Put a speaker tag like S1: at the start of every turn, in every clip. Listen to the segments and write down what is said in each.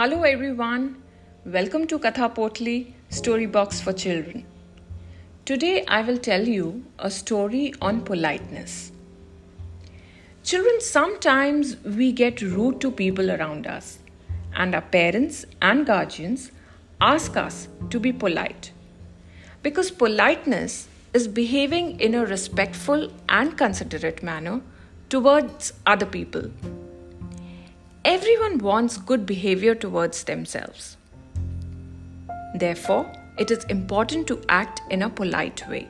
S1: Hello everyone. Welcome to Katha Potli Story Box for Children. Today I will tell you a story on politeness. Children, sometimes we get rude to people around us, and our parents and guardians ask us to be polite. Because politeness is behaving in a respectful and considerate manner towards other people. Everyone wants good behavior towards themselves. Therefore, it is important to act in a polite way.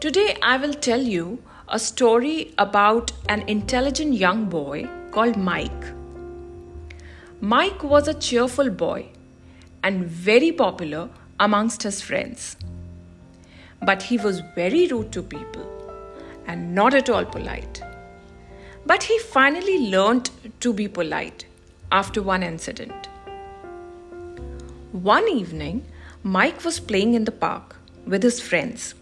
S1: Today, I will tell you a story about an intelligent young boy called Mike. Mike was a cheerful boy and very popular amongst his friends. But he was very rude to people and not at all polite. But he finally learned to be polite after one incident. One evening, Mike was playing in the park with his friends.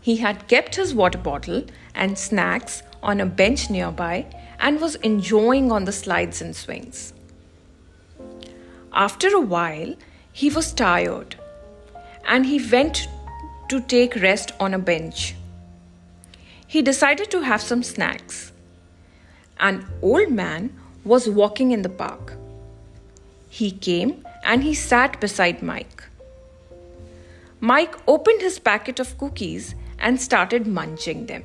S1: He had kept his water bottle and snacks on a bench nearby and was enjoying on the slides and swings. After a while, he was tired and he went to take rest on a bench he decided to have some snacks. An old man was walking in the park. He came and he sat beside Mike. Mike opened his packet of cookies and started munching them.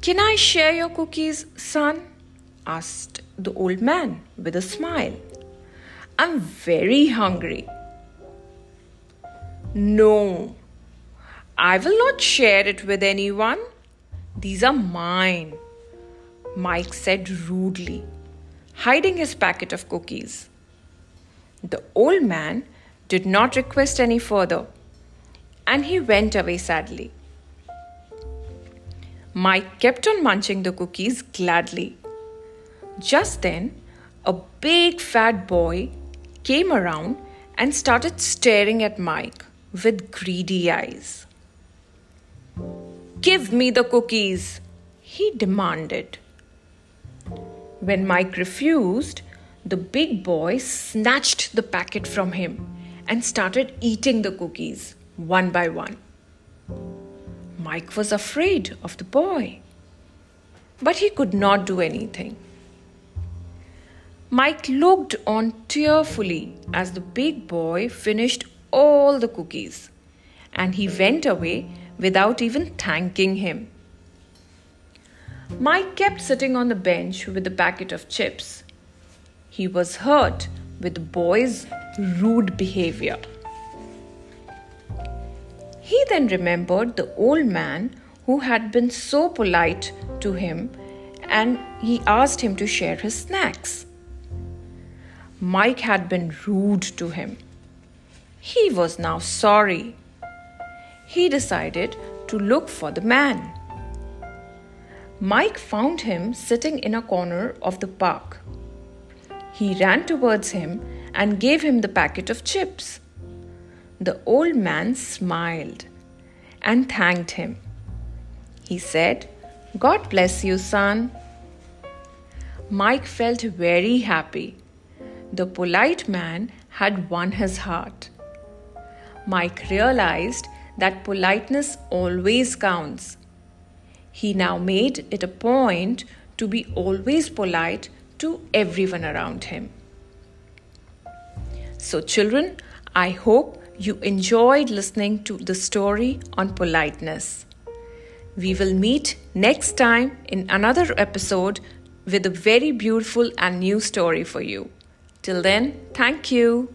S1: Can I share your cookies, son? asked the old man with a smile. I'm very hungry. No, I will not share it with anyone. These are mine, Mike said rudely, hiding his packet of cookies. The old man did not request any further, and he went away sadly. Mike kept on munching the cookies gladly. Just then, a big fat boy came around and started staring at Mike with greedy eyes. Give me the cookies, he demanded. When Mike refused, the big boy snatched the packet from him and started eating the cookies one by one. Mike was afraid of the boy, but he could not do anything. Mike looked on tearfully as the big boy finished all the cookies and he went away without even thanking him. Mike kept sitting on the bench with a packet of chips. He was hurt with the boy's rude behavior. He then remembered the old man who had been so polite to him and he asked him to share his snacks. Mike had been rude to him. He was now sorry he decided to look for the man. Mike found him sitting in a corner of the park. He ran towards him and gave him the packet of chips. The old man smiled and thanked him. He said, God bless you, son. Mike felt very happy. The polite man had won his heart. Mike realized that politeness always counts. He now made it a point to be always polite to everyone around him. So, children, I hope you enjoyed listening to the story on politeness. We will meet next time in another episode with a very beautiful and new story for you. Till then, thank you.